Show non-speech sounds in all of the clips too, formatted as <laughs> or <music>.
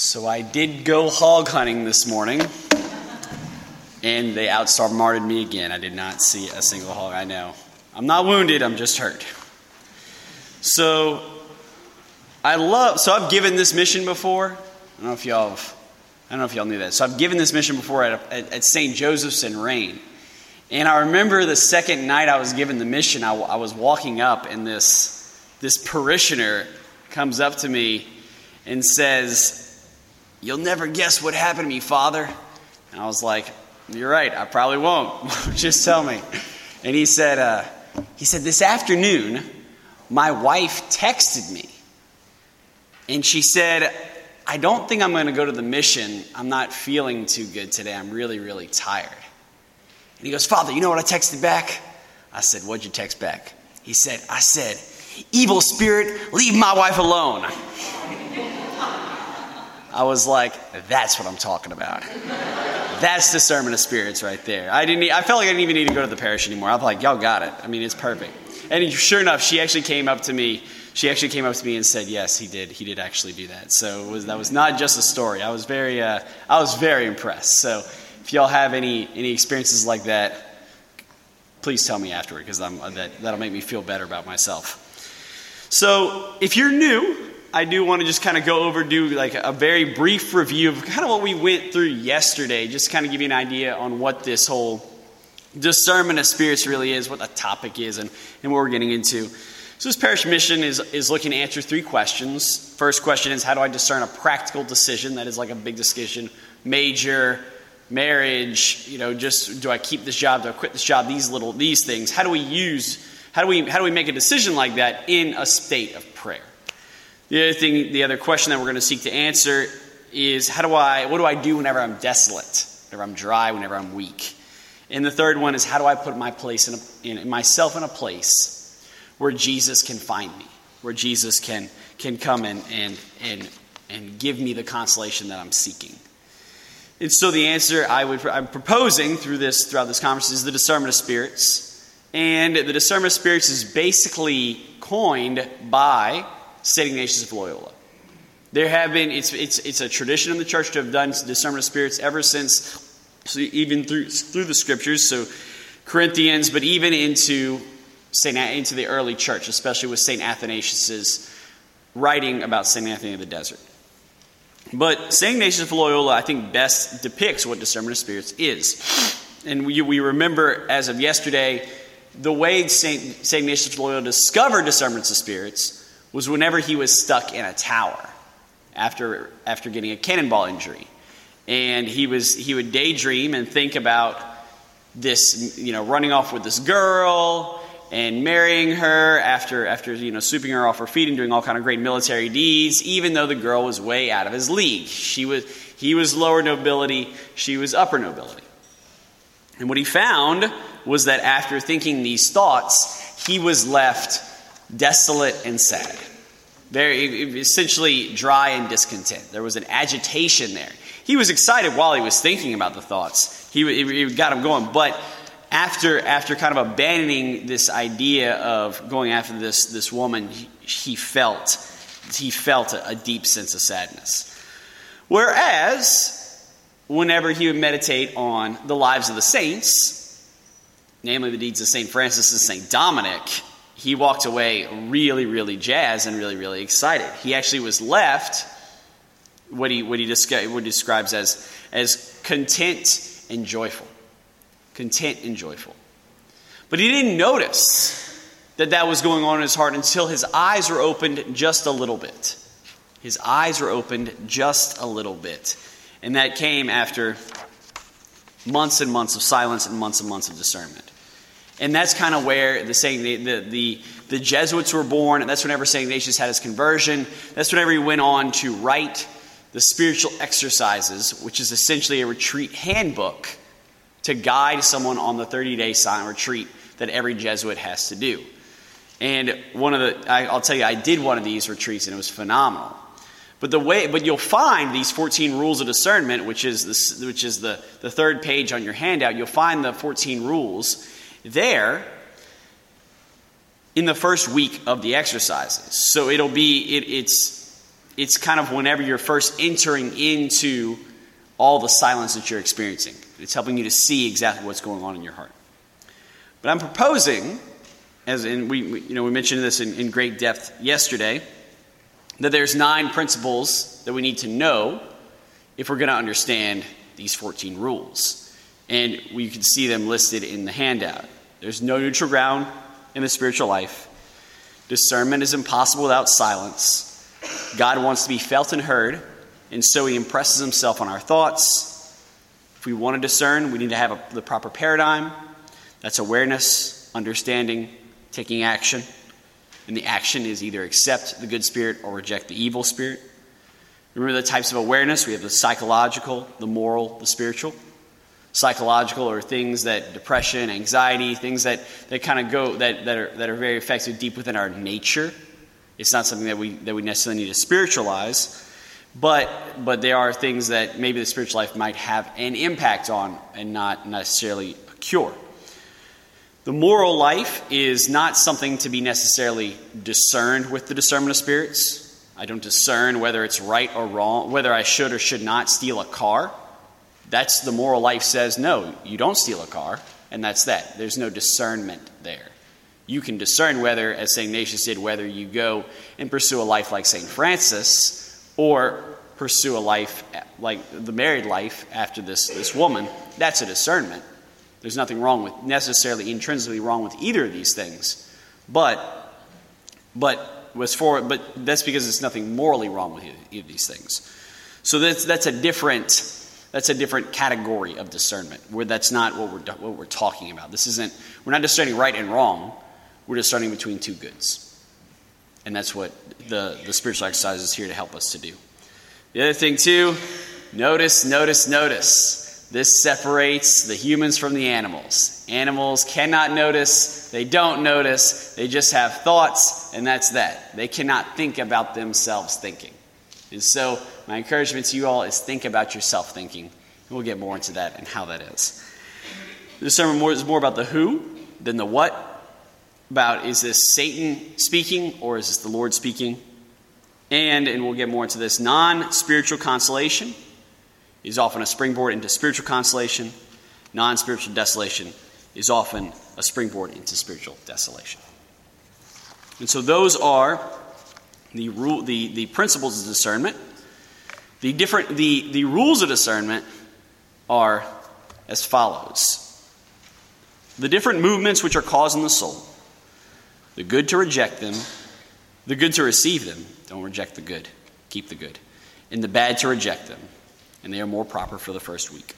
So I did go hog hunting this morning, and they outsmarted me again. I did not see a single hog. I know. I'm not wounded, I'm just hurt. So I love, so I've given this mission before. I don't know if y'all have, I don't know if y'all knew that. So I've given this mission before at, at, at St. Joseph's in Rayne. And I remember the second night I was given the mission, I, I was walking up, and this, this parishioner comes up to me and says, You'll never guess what happened to me, Father. And I was like, You're right, I probably won't. <laughs> Just tell me. And he said, uh, he said, This afternoon, my wife texted me. And she said, I don't think I'm going to go to the mission. I'm not feeling too good today. I'm really, really tired. And he goes, Father, you know what I texted back? I said, What'd you text back? He said, I said, Evil spirit, leave my wife alone. I was like, that's what I'm talking about. That's discernment of spirits right there. I didn't. I felt like I didn't even need to go to the parish anymore. I'm like, y'all got it. I mean, it's perfect. And sure enough, she actually came up to me. She actually came up to me and said, "Yes, he did. He did actually do that." So was, that was not just a story. I was very, uh, I was very impressed. So if y'all have any any experiences like that, please tell me afterward because that that'll make me feel better about myself. So if you're new I do want to just kind of go over, do like a very brief review of kind of what we went through yesterday, just kind of give you an idea on what this whole discernment of spirits really is, what the topic is, and, and what we're getting into. So, this parish mission is, is looking to answer three questions. First question is How do I discern a practical decision? That is like a big decision. Major, marriage, you know, just do I keep this job? Do I quit this job? These little, these things. How do we use, how do we, how do we make a decision like that in a state of prayer? The other thing, the other question that we're going to seek to answer is how do I, what do I do whenever I'm desolate, whenever I'm dry, whenever I'm weak? And the third one is how do I put my place in, a, in myself in a place where Jesus can find me, where Jesus can, can come and, and, and, and give me the consolation that I'm seeking. And so the answer I would, I'm proposing through this, throughout this conference is the discernment of spirits. And the discernment of spirits is basically coined by St. Ignatius of Loyola. There have been, it's, it's, it's a tradition in the church to have done discernment of spirits ever since, so even through, through the scriptures, so Corinthians, but even into, Saint, into the early church, especially with St. Athanasius's writing about St. Anthony of the Desert. But St. Ignatius of Loyola, I think, best depicts what discernment of spirits is. And we, we remember, as of yesterday, the way St. Ignatius of Loyola discovered discernments of spirits was whenever he was stuck in a tower after, after getting a cannonball injury. And he, was, he would daydream and think about this, you know, running off with this girl and marrying her after, after you know, sweeping her off her feet and doing all kind of great military deeds, even though the girl was way out of his league. She was, he was lower nobility, she was upper nobility. And what he found was that after thinking these thoughts, he was left desolate and sad. Very essentially dry and discontent. There was an agitation there. He was excited while he was thinking about the thoughts. He, he got him going, but after after kind of abandoning this idea of going after this this woman, he, felt he felt a, a deep sense of sadness. Whereas whenever he would meditate on the lives of the saints, namely the deeds of St. Francis and St. Dominic, he walked away really, really jazzed and really, really excited. He actually was left what he, what he, what he describes as, as content and joyful. Content and joyful. But he didn't notice that that was going on in his heart until his eyes were opened just a little bit. His eyes were opened just a little bit. And that came after months and months of silence and months and months of discernment. And that's kind of where the saying the, the, the, the Jesuits were born, and that's whenever St. Ignatius had his conversion. That's whenever he went on to write the spiritual exercises, which is essentially a retreat handbook to guide someone on the 30 day silent retreat that every Jesuit has to do. And one of the, I, will tell you, I did one of these retreats and it was phenomenal. But the way, but you'll find these 14 rules of discernment, which is, this, which is the, the third page on your handout, you'll find the 14 rules there in the first week of the exercises. So it'll be, it, it's, it's kind of whenever you're first entering into all the silence that you're experiencing. It's helping you to see exactly what's going on in your heart. But I'm proposing, as in we, you know we mentioned this in, in great depth yesterday, that there's nine principles that we need to know if we're going to understand these 14 rules. And we can see them listed in the handout. There's no neutral ground in the spiritual life. Discernment is impossible without silence. God wants to be felt and heard, and so he impresses himself on our thoughts. If we want to discern, we need to have a, the proper paradigm. That's awareness, understanding, taking action. And the action is either accept the good spirit or reject the evil spirit. Remember the types of awareness? We have the psychological, the moral, the spiritual. Psychological or things that depression, anxiety, things that, that kind of go, that, that, are, that are very effective deep within our nature. It's not something that we, that we necessarily need to spiritualize, but, but there are things that maybe the spiritual life might have an impact on and not necessarily a cure. The moral life is not something to be necessarily discerned with the discernment of spirits. I don't discern whether it's right or wrong, whether I should or should not steal a car. That's the moral life says no, you don't steal a car, and that's that. There's no discernment there. You can discern whether, as St. Ignatius did, whether you go and pursue a life like St. Francis or pursue a life like the married life after this, this woman. That's a discernment. There's nothing wrong with, necessarily intrinsically wrong with either of these things. But, but was for, but that's because there's nothing morally wrong with either of these things. So that's, that's a different that's a different category of discernment where that's not what we're, what we're talking about. This isn't, we're not discerning right and wrong, we're discerning between two goods. And that's what the, the spiritual exercise is here to help us to do. The other thing, too, notice, notice, notice. This separates the humans from the animals. Animals cannot notice, they don't notice, they just have thoughts, and that's that. They cannot think about themselves thinking. And so, my encouragement to you all is think about yourself thinking. And we'll get more into that and how that is. This sermon is more about the who than the what. About is this Satan speaking or is this the Lord speaking? And, and we'll get more into this, non spiritual consolation is often a springboard into spiritual consolation. Non spiritual desolation is often a springboard into spiritual desolation. And so those are the, rule, the, the principles of discernment. The, different, the, the rules of discernment are as follows. The different movements which are causing the soul, the good to reject them, the good to receive them, don't reject the good, keep the good, and the bad to reject them, and they are more proper for the first week.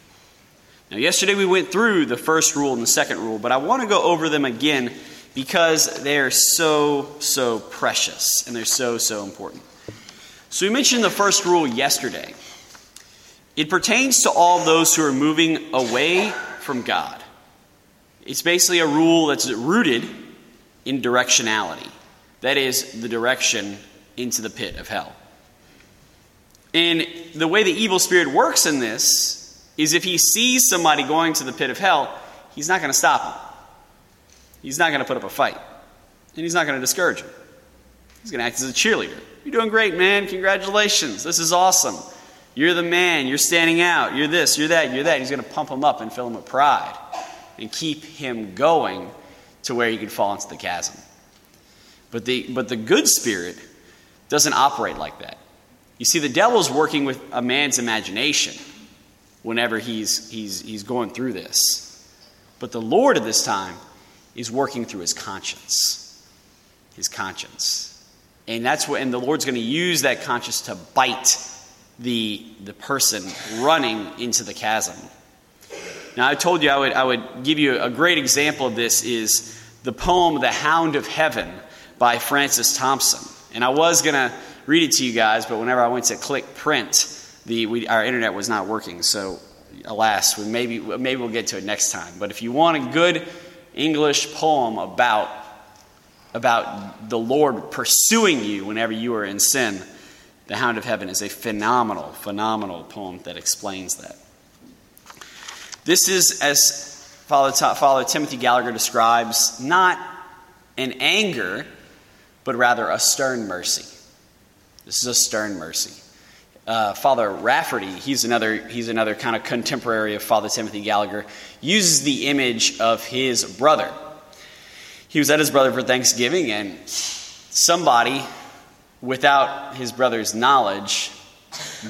Now, yesterday we went through the first rule and the second rule, but I want to go over them again because they are so, so precious and they're so, so important. So, we mentioned the first rule yesterday. It pertains to all those who are moving away from God. It's basically a rule that's rooted in directionality that is, the direction into the pit of hell. And the way the evil spirit works in this is if he sees somebody going to the pit of hell, he's not going to stop him. He's not going to put up a fight. And he's not going to discourage him. He's going to act as a cheerleader. You're doing great, man. Congratulations. This is awesome. You're the man. You're standing out. You're this, you're that, you're that. He's going to pump him up and fill him with pride and keep him going to where he could fall into the chasm. But the, but the good spirit doesn't operate like that. You see, the devil's working with a man's imagination whenever he's, he's, he's going through this. But the Lord at this time is working through his conscience. His conscience. And that's what, and the Lord's going to use that conscience to bite the, the person running into the chasm. Now, I told you I would, I would give you a great example of this is the poem The Hound of Heaven by Francis Thompson. And I was going to read it to you guys, but whenever I went to click print, the, we, our internet was not working. So, alas, we maybe, maybe we'll get to it next time. But if you want a good English poem about, about the Lord pursuing you whenever you are in sin, The Hound of Heaven is a phenomenal, phenomenal poem that explains that. This is, as Father, Timothy Gallagher describes, not an anger, but rather a stern mercy. This is a stern mercy. Uh, Father Rafferty, he's another, he's another kind of contemporary of Father Timothy Gallagher, uses the image of his brother. He was at his brother for Thanksgiving, and somebody, without his brother's knowledge,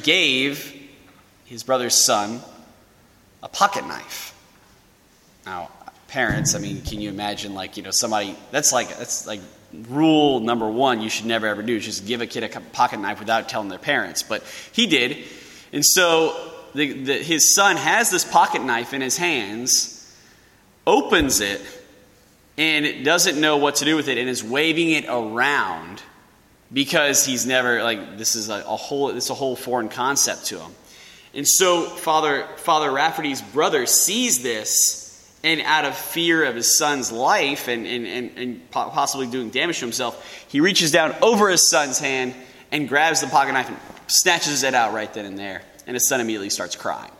gave his brother's son a pocket knife. Now, parents, I mean, can you imagine, like, you know, somebody, that's like, that's like rule number one you should never ever do is just give a kid a pocket knife without telling their parents. But he did. And so the, the, his son has this pocket knife in his hands, opens it, and doesn't know what to do with it, and is waving it around because he's never like this is a, a whole it's a whole foreign concept to him. And so Father Father Rafferty's brother sees this and out of fear of his son's life and, and, and, and, possibly doing damage to himself, he reaches down over his son's hand and grabs the pocket knife and snatches it out right then and there. And his son immediately starts crying.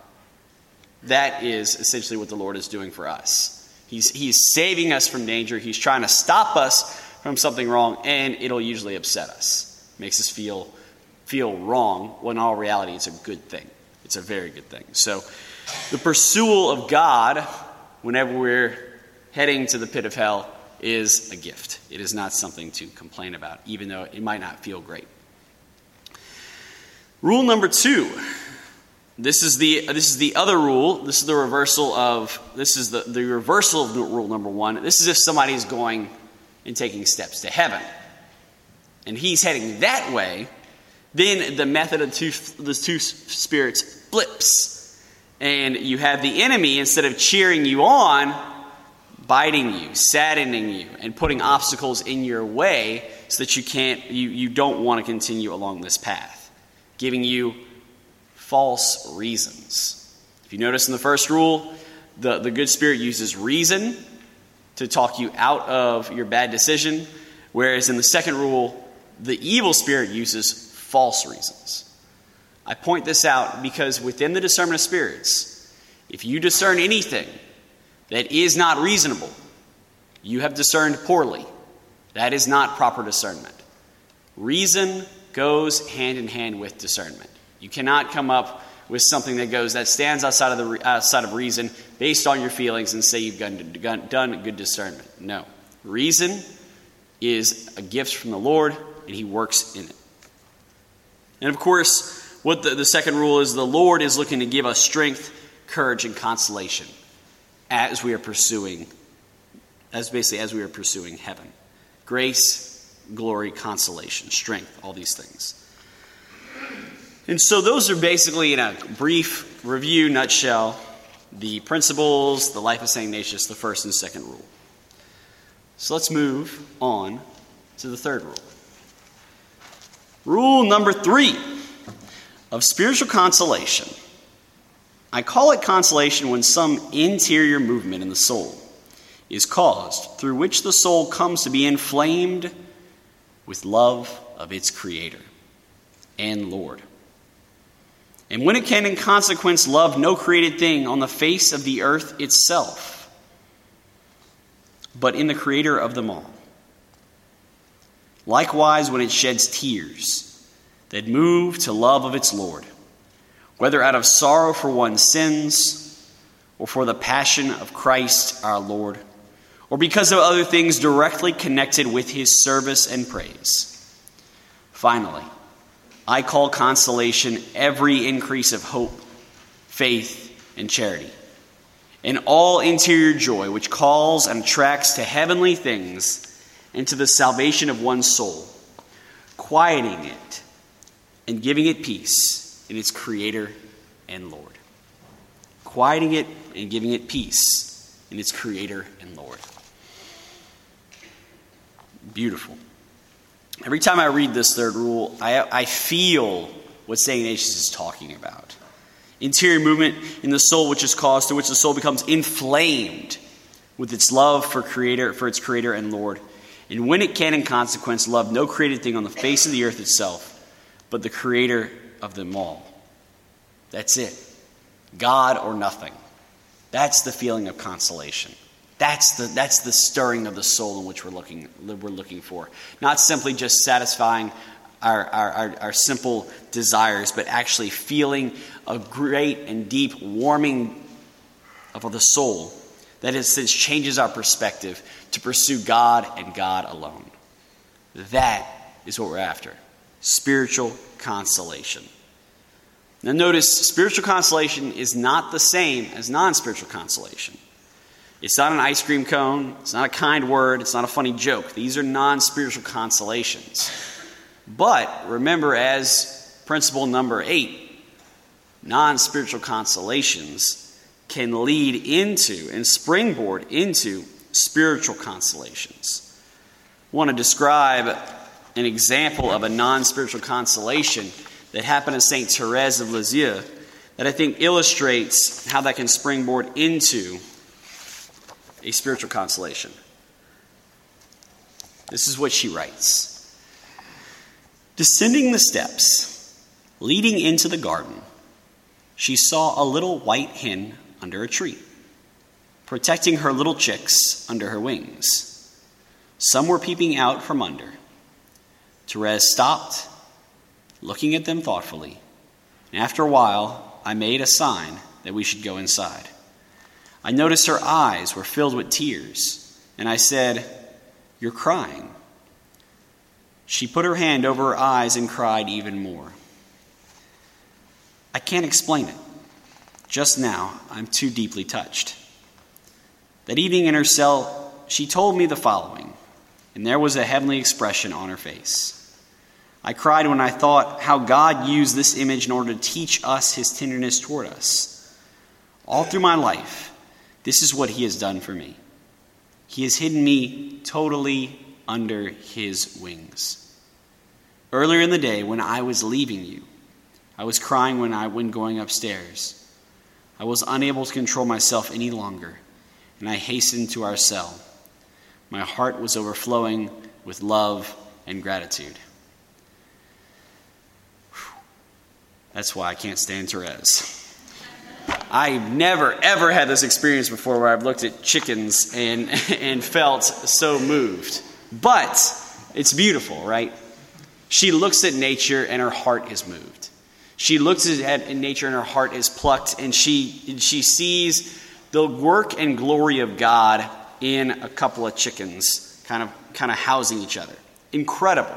That is essentially what the Lord is doing for us. He's, he's saving us from danger, He's trying to stop us from something wrong, and it'll usually upset us. Makes us feel, feel wrong, when in all reality, it's a good thing. It's a very good thing. So, the pursuit of God whenever we're heading to the pit of hell is a gift. It is not something to complain about, even though it might not feel great. Rule number two. This is the this is the other rule. This is the reversal of this is the, the reversal of rule number one. This is if somebody is going and taking steps to heaven. And he's heading that way, then the method of two, the two spirits flips and you have the enemy, instead of cheering you on, biting you, saddening you, and putting obstacles in your way so that you can't, you, you don't want to continue along this path, giving you false reasons. If you notice in the first rule, the, the good spirit uses reason to talk you out of your bad decision, whereas in the second rule, the evil spirit uses false reasons. I point this out because within the discernment of spirits, if you discern anything that is not reasonable, you have discerned poorly. That is not proper discernment. Reason goes hand in hand with discernment. You cannot come up with something that goes that stands outside of the outside of reason based on your feelings and say you've done, good discernment. No, reason is a gift from the Lord, and He works in it. And of course, what the, the second rule is the Lord is looking to give us strength, courage, and consolation as we are pursuing, as basically as we are pursuing heaven. Grace, glory, consolation, strength, all these things. And so those are basically in a brief review, nutshell, the principles, the life of St. Ignatius, the first and second rule. So let's move on to the third rule. Rule number three of spiritual consolation. I call it consolation when some interior movement in the soul is caused through which the soul comes to be inflamed with love of its Creator and Lord. And when it can, in consequence, love no created thing on the face of the earth itself, but in the Creator of them all. Likewise, when it sheds tears that move to love of its Lord, whether out of sorrow for one's sins, or for the passion of Christ our Lord, or because of other things directly connected with his service and praise. Finally, I call consolation every increase of hope, faith, and charity, and all interior joy which calls and attracts to heavenly things and to the salvation of one's soul, quieting it and giving it peace in its Creator and Lord. Quieting it and giving it peace in its Creator and Lord. Beautiful. Every time I read this third rule, I, I feel what St. Ignatius is talking about. Interior movement in the soul, which is caused through which the soul becomes inflamed with its love for creator for its creator and Lord. And when it can in consequence love no created thing on the face of the earth itself, but the creator of them all. That's it. God or nothing. That's the feeling of consolation. That's the, that's the stirring of the soul in which we're looking, we're looking for. Not simply just satisfying our, our, our, simple desires, but actually feeling a great and deep warming of the soul that in changes our perspective to pursue God and God alone. That is what we're after spiritual consolation. Now, notice spiritual consolation is not the same as non spiritual consolation. It's not an ice cream cone, it's not a kind word, it's not a funny joke. These are non spiritual consolations. But remember, as principle number eight, non spiritual consolations can lead into and springboard into spiritual consolations. I want to describe an example of a non spiritual consolation that happened to St. Therese of Lisieux that I think illustrates how that can springboard into a spiritual consolation. This is what she writes Descending the steps, leading into the garden, she saw a little white hen under a tree, protecting her little chicks under her wings. Some were peeping out from under. Therese stopped, looking at them thoughtfully, and after a while, I made a sign that we should go inside. I noticed her eyes were filled with tears, and I said, You're crying. She put her hand over her eyes and cried even more. I can't explain it. Just now, I'm too deeply touched. That evening in her cell, she told me the following, and there was a heavenly expression on her face. I cried when I thought how God used this image in order to teach us his tenderness toward us. All through my life, this is what he has done for me. He has hidden me totally under his wings. Earlier in the day, when I was leaving you, I was crying when I when going upstairs. I was unable to control myself any longer, and I hastened to our cell. My heart was overflowing with love and gratitude. That's why I can't stand Therese. I've never, ever had this experience before where I've looked at chickens and, <laughs> and felt so moved. But it's beautiful, right? She looks at nature and her heart is moved. She looks at nature and her heart is plucked, and she, she sees the work and glory of God in a couple of chickens kind of, kind of housing each other. Incredible.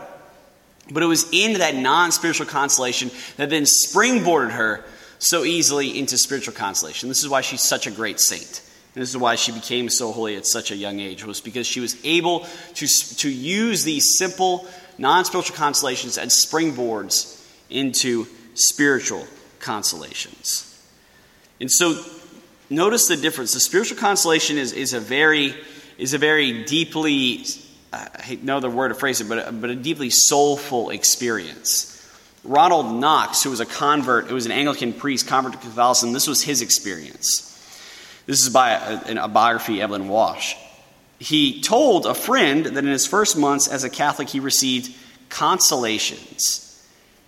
But it was in that non spiritual consolation that then springboarded her so easily into spiritual consolation. This is why she's such a great saint. And this is why she became so holy at such a young age, was because she was able to, to use these simple, non spiritual consolations as springboards into spiritual consolations. And so notice the difference. The spiritual consolation is, is, a, very, is a very deeply uh, I hate no other word to phrase it, but, but a deeply soulful experience. Ronald Knox, who was a convert, who was an Anglican priest, convert to Catholicism, this was his experience. This is by a, a biography, Evelyn Waugh. He told a friend that in his first months as a Catholic, he received consolations.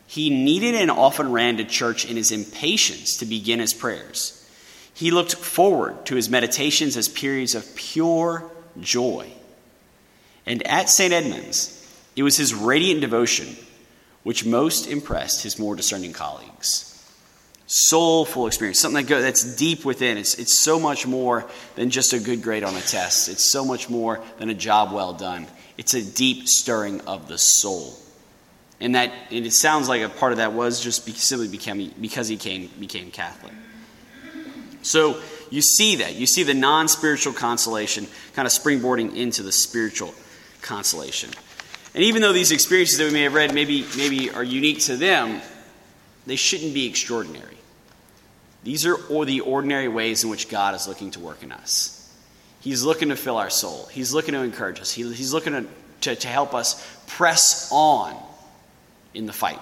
He needed and often ran to church in his impatience to begin his prayers. He looked forward to his meditations as periods of pure joy. And at St. Edmund's, it was his radiant devotion which most impressed his more discerning colleagues. Soulful experience, something that that's deep within. It's, it's so much more than just a good grade on a test, it's so much more than a job well done. It's a deep stirring of the soul. And that and it sounds like a part of that was just simply became, because he came, became Catholic. So you see that. You see the non spiritual consolation kind of springboarding into the spiritual consolation. And even though these experiences that we may have read maybe, maybe are unique to them, they shouldn't be extraordinary. These are or the ordinary ways in which God is looking to work in us. He's looking to fill our soul, He's looking to encourage us, he, He's looking to, to, to help us press on in the fight.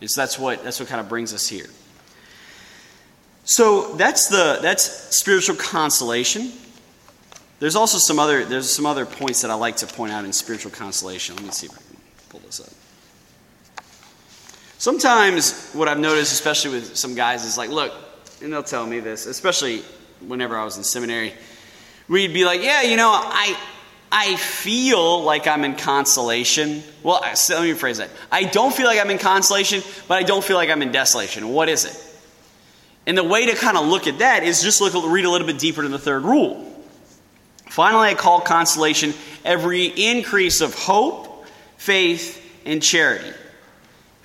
And so that's what, that's what kind of brings us here. So that's the that's spiritual consolation. There's also some other there's some other points that I like to point out in spiritual consolation. Let me see if I can pull this up. Sometimes what I've noticed, especially with some guys, is like, look, and they'll tell me this, especially whenever I was in seminary, we'd be like, yeah, you know, I I feel like I'm in consolation. Well, let me rephrase that. I don't feel like I'm in consolation, but I don't feel like I'm in desolation. What is it? And the way to kind of look at that is just look, read a little bit deeper in the third rule. Finally, I call consolation every increase of hope, faith, and charity.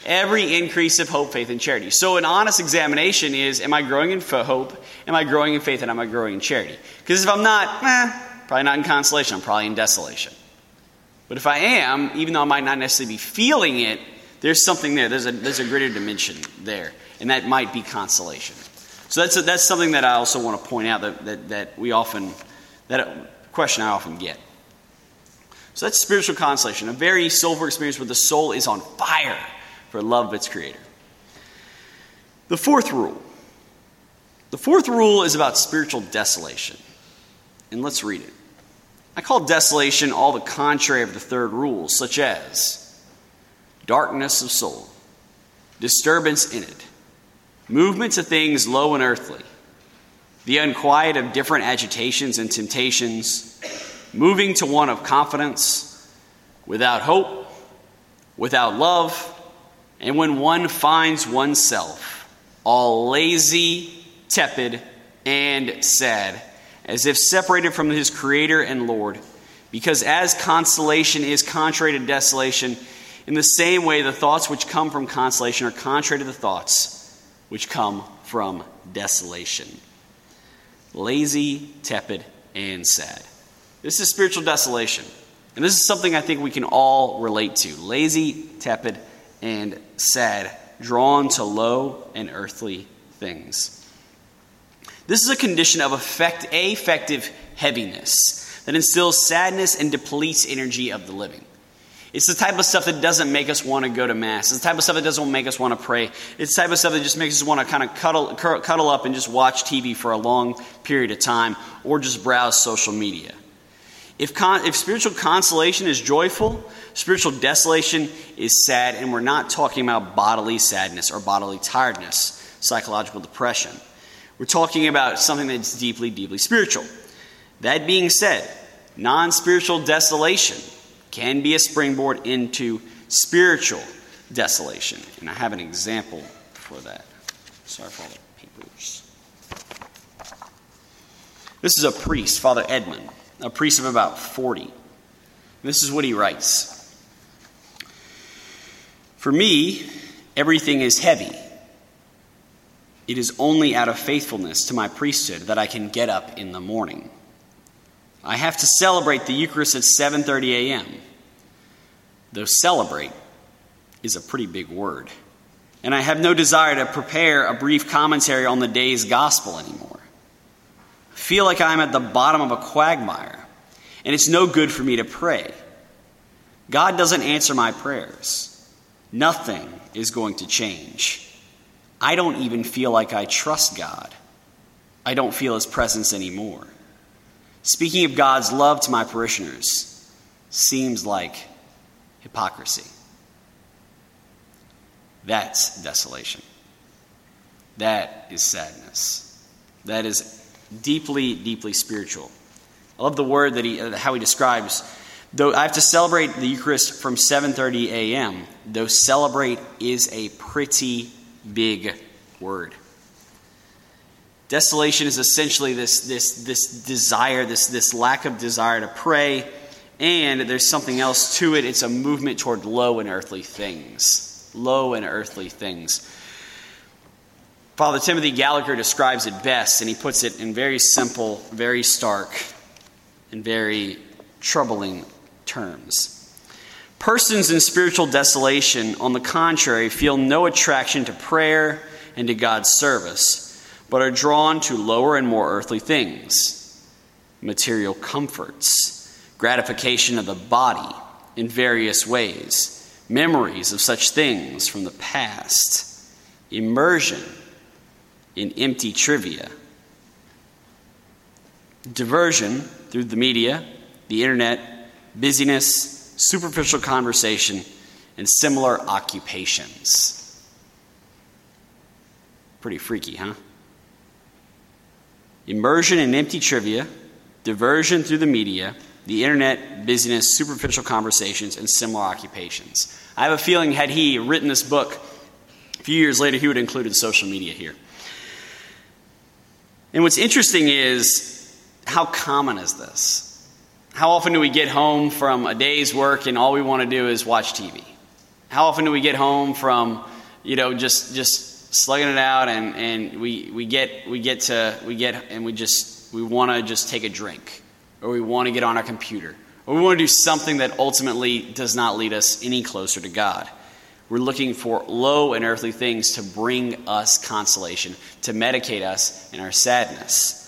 Every increase of hope, faith, and charity. So, an honest examination is Am I growing in hope? Am I growing in faith? And am I growing in charity? Because if I'm not, eh, probably not in consolation, I'm probably in desolation. But if I am, even though I might not necessarily be feeling it, there's something there. There's a, there's a greater dimension there. And that might be consolation. So that's, a, that's something that I also want to point out that, that, that we often, that question I often get. So that's spiritual consolation, a very soulful experience where the soul is on fire for love of its creator. The fourth rule. The fourth rule is about spiritual desolation. And let's read it. I call desolation all the contrary of the third rule, such as darkness of soul, disturbance in it, movement to things low and earthly, the unquiet of different agitations and temptations, moving to one of confidence, without hope, without love, and when one finds oneself all lazy, tepid, and sad, as if separated from his Creator and Lord. Because as consolation is contrary to desolation, in the same way the thoughts which come from consolation are contrary to the thoughts which come from desolation. Lazy, tepid, and sad. This is spiritual desolation. And this is something I think we can all relate to. Lazy, tepid, and sad, drawn to low and earthly things. This is a condition of effect, affective heaviness that instills sadness and depletes energy of the living. It's the type of stuff that doesn't make us want to go to Mass. It's the type of stuff that doesn't make us want to pray. It's the type of stuff that just makes us want to kind of cuddle, cuddle up and just watch TV for a long period of time or just browse social media. If, con- if spiritual consolation is joyful, spiritual desolation is sad, and we're not talking about bodily sadness or bodily tiredness, psychological depression. We're talking about something that's deeply, deeply spiritual. That being said, non spiritual desolation can be a springboard into spiritual desolation. And I have an example for that. Sorry for all the papers. This is a priest, Father Edmund, a priest of about 40. This is what he writes For me, everything is heavy it is only out of faithfulness to my priesthood that I can get up in the morning. I have to celebrate the Eucharist at 7:30 a.m. Though celebrate is a pretty big word. And I have no desire to prepare a brief commentary on the day's gospel anymore. I feel like I'm at the bottom of a quagmire, and it's no good for me to pray. God doesn't answer my prayers. Nothing is going to change. I don't even feel like I trust God. I don't feel His presence anymore. Speaking of God's love to my parishioners seems like hypocrisy. That's desolation. That is sadness. That is deeply, deeply spiritual. I love the word that he, uh, how he describes. Though I have to celebrate the Eucharist from 7:30 a.m. Though celebrate is a pretty big word. Desolation is essentially this, this, this desire, this, this lack of desire to pray, and there's something else to it. It's a movement toward low and earthly things. Low and earthly things. Father Timothy Gallagher describes it best, and he puts it in very simple, very stark, and very troubling terms. Persons in spiritual desolation, on the contrary, feel no attraction to prayer and to God's service, but are drawn to lower and more earthly things, material comforts, gratification of the body in various ways, memories of such things from the past, immersion in empty trivia, diversion through the media, the internet, busyness, superficial conversation, and similar occupations. Pretty freaky, huh? Immersion in empty trivia, diversion through the media, the internet, busyness, superficial conversations, and similar occupations. I have a feeling, had he written this book a few years later, he would have included social media here. And what's interesting is how common is this? How often do we get home from a day's work and all we want to do is watch TV? How often do we get home from, you know, just just slugging it out and, and we, we get we get to we get and we just we want to just take a drink or we want to get on our computer or we want to do something that ultimately does not lead us any closer to God. We're looking for low and earthly things to bring us consolation, to medicate us in our sadness.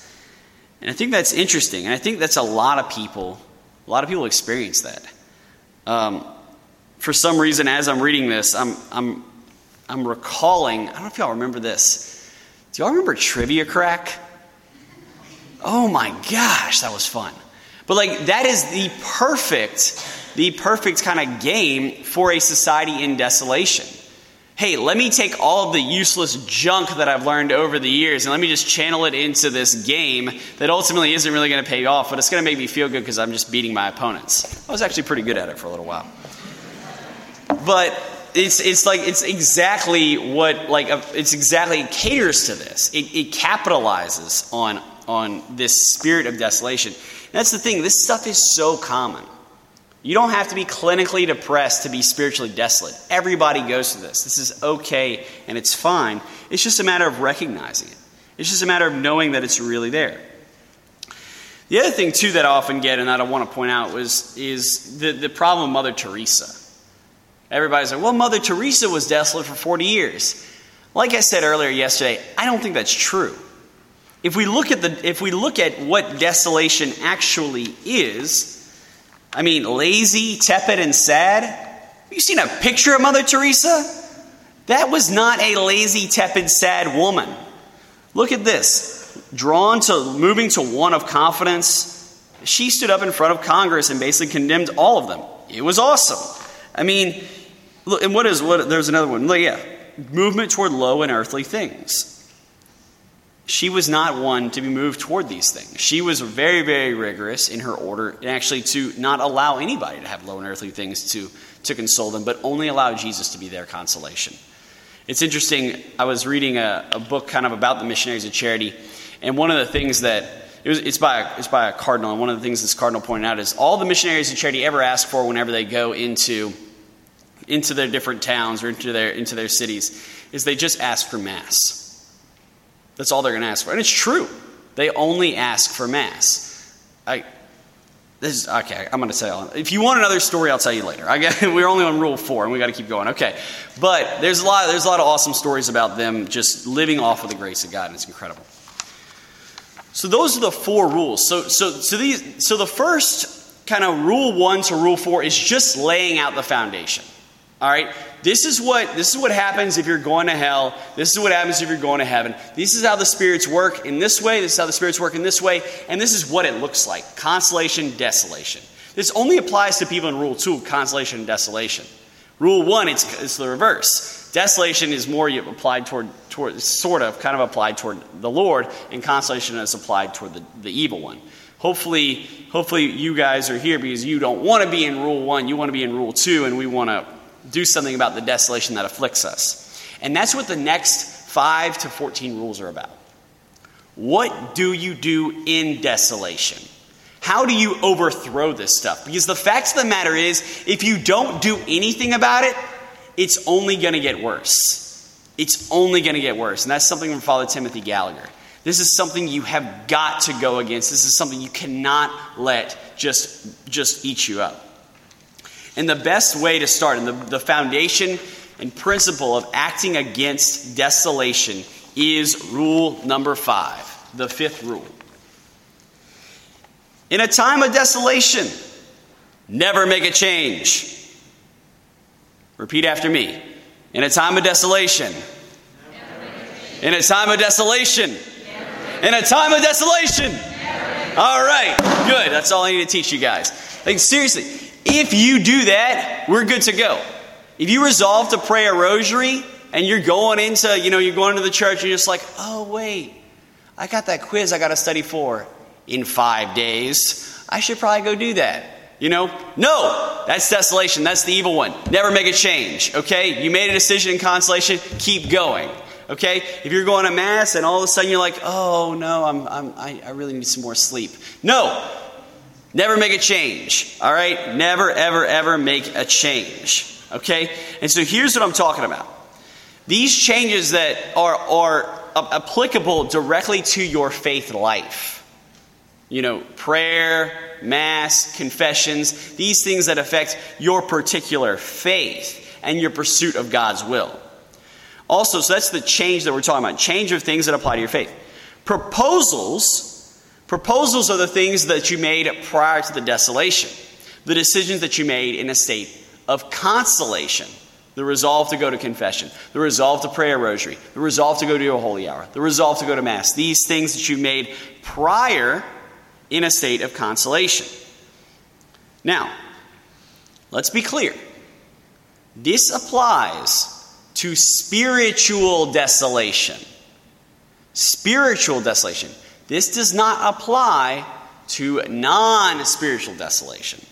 And I think that's interesting. And I think that's a lot of people, a lot of people experience that. Um, for some reason, as I'm reading this, I'm, I'm, I'm recalling, I don't know if y'all remember this. Do y'all remember Trivia Crack? Oh my gosh, that was fun. But like, that is the perfect, the perfect kind of game for a society in desolation hey, let me take all of the useless junk that I've learned over the years and let me just channel it into this game that ultimately isn't really going to pay off, but it's going to make me feel good because I'm just beating my opponents. I was actually pretty good at it for a little while. But it's, it's like it's exactly what like uh, it's exactly it caters to this it, it capitalizes on on this spirit of desolation and that's the thing this stuff is so common you don't have to be clinically depressed to be spiritually desolate. Everybody goes through this. This is okay and it's fine. It's just a matter of recognizing it, it's just a matter of knowing that it's really there. The other thing, too, that I often get and that I want to point out was, is the, the problem of Mother Teresa. Everybody's like, well, Mother Teresa was desolate for 40 years. Like I said earlier yesterday, I don't think that's true. If we look at, the, if we look at what desolation actually is, I mean, lazy, tepid, and sad. Have you seen a picture of Mother Teresa? That was not a lazy, tepid, sad woman. Look at this. Drawn to moving to one of confidence, she stood up in front of Congress and basically condemned all of them. It was awesome. I mean, and what is what? There's another one. Yeah, movement toward low and earthly things she was not one to be moved toward these things. She was very, very rigorous in her order, and actually to not allow anybody to have low and earthly things to, to console them, but only allow Jesus to be their consolation. It's interesting, I was reading a, a book kind of about the missionaries of charity, and one of the things that it was, it's, by a, it's by a cardinal, and one of the things this cardinal pointed out is all the missionaries of charity ever ask for whenever they go into, into their different towns or into their, into their cities is they just ask for Mass. That's all they're going to ask for. And it's true. They only ask for Mass. I, this is, okay, I'm going to tell you. If you want another story, I'll tell you later. I get, <laughs> we're only on rule four, and we got to keep going. Okay. But there's a, lot, there's a lot of awesome stories about them just living off of the grace of God, and it's incredible. So those are the four rules. So, so, so, these, so the first kind of rule one to rule four is just laying out the foundation. All right? This is what this is what happens if you're going to hell. This is what happens if you're going to heaven. This is how the spirits work in this way. This is how the spirits work in this way, and this is what it looks like: consolation, desolation. This only applies to people in rule two: consolation and desolation. Rule one, it's, it's the reverse. Desolation is more applied toward, toward, sort of, kind of applied toward the Lord, and consolation is applied toward the, the evil one. Hopefully, hopefully you guys are here because you don't want to be in rule one. You want to be in rule two, and we want to do something about the desolation that afflicts us. And that's what the next 5 to 14 rules are about. What do you do in desolation? How do you overthrow this stuff? Because the fact of the matter is, if you don't do anything about it, it's only going to get worse. It's only going to get worse. And that's something from Father Timothy Gallagher. This is something you have got to go against. This is something you cannot let just, just eat you up. And the best way to start, and the, the foundation and principle of acting against desolation is rule number five, the fifth rule. In a time of desolation, never make a change. Repeat after me. In a time of desolation, in a time of desolation, in a time of desolation. All right, good. That's all I need to teach you guys. Like, seriously, if you do that, we're good to go. If you resolve to pray a rosary and you're going into, you know, you're going to the church you're just like, oh, wait, I got that quiz I got to study for in five days. I should probably go do that. You know, no, that's desolation. That's the evil one. Never make a change. Okay, you made a decision in consolation. Keep going. Okay, if you're going to mass and all of a sudden you're like, oh no, I'm, I'm, I, I really need some more sleep. No, never make a change. All right, never, ever, ever make a change. Okay, and so here's what I'm talking about. These changes that are, are applicable directly to your faith life. You know, prayer, mass, confessions, these things that affect your particular faith and your pursuit of God's will. Also, so that's the change that we're talking about change of things that apply to your faith. Proposals, proposals are the things that you made prior to the desolation, the decisions that you made in a state of consolation. The resolve to go to confession, the resolve to pray a rosary, the resolve to go to a holy hour, the resolve to go to Mass. These things that you made prior in a state of consolation. Now, let's be clear. This applies to spiritual desolation. Spiritual desolation. This does not apply to non spiritual desolation.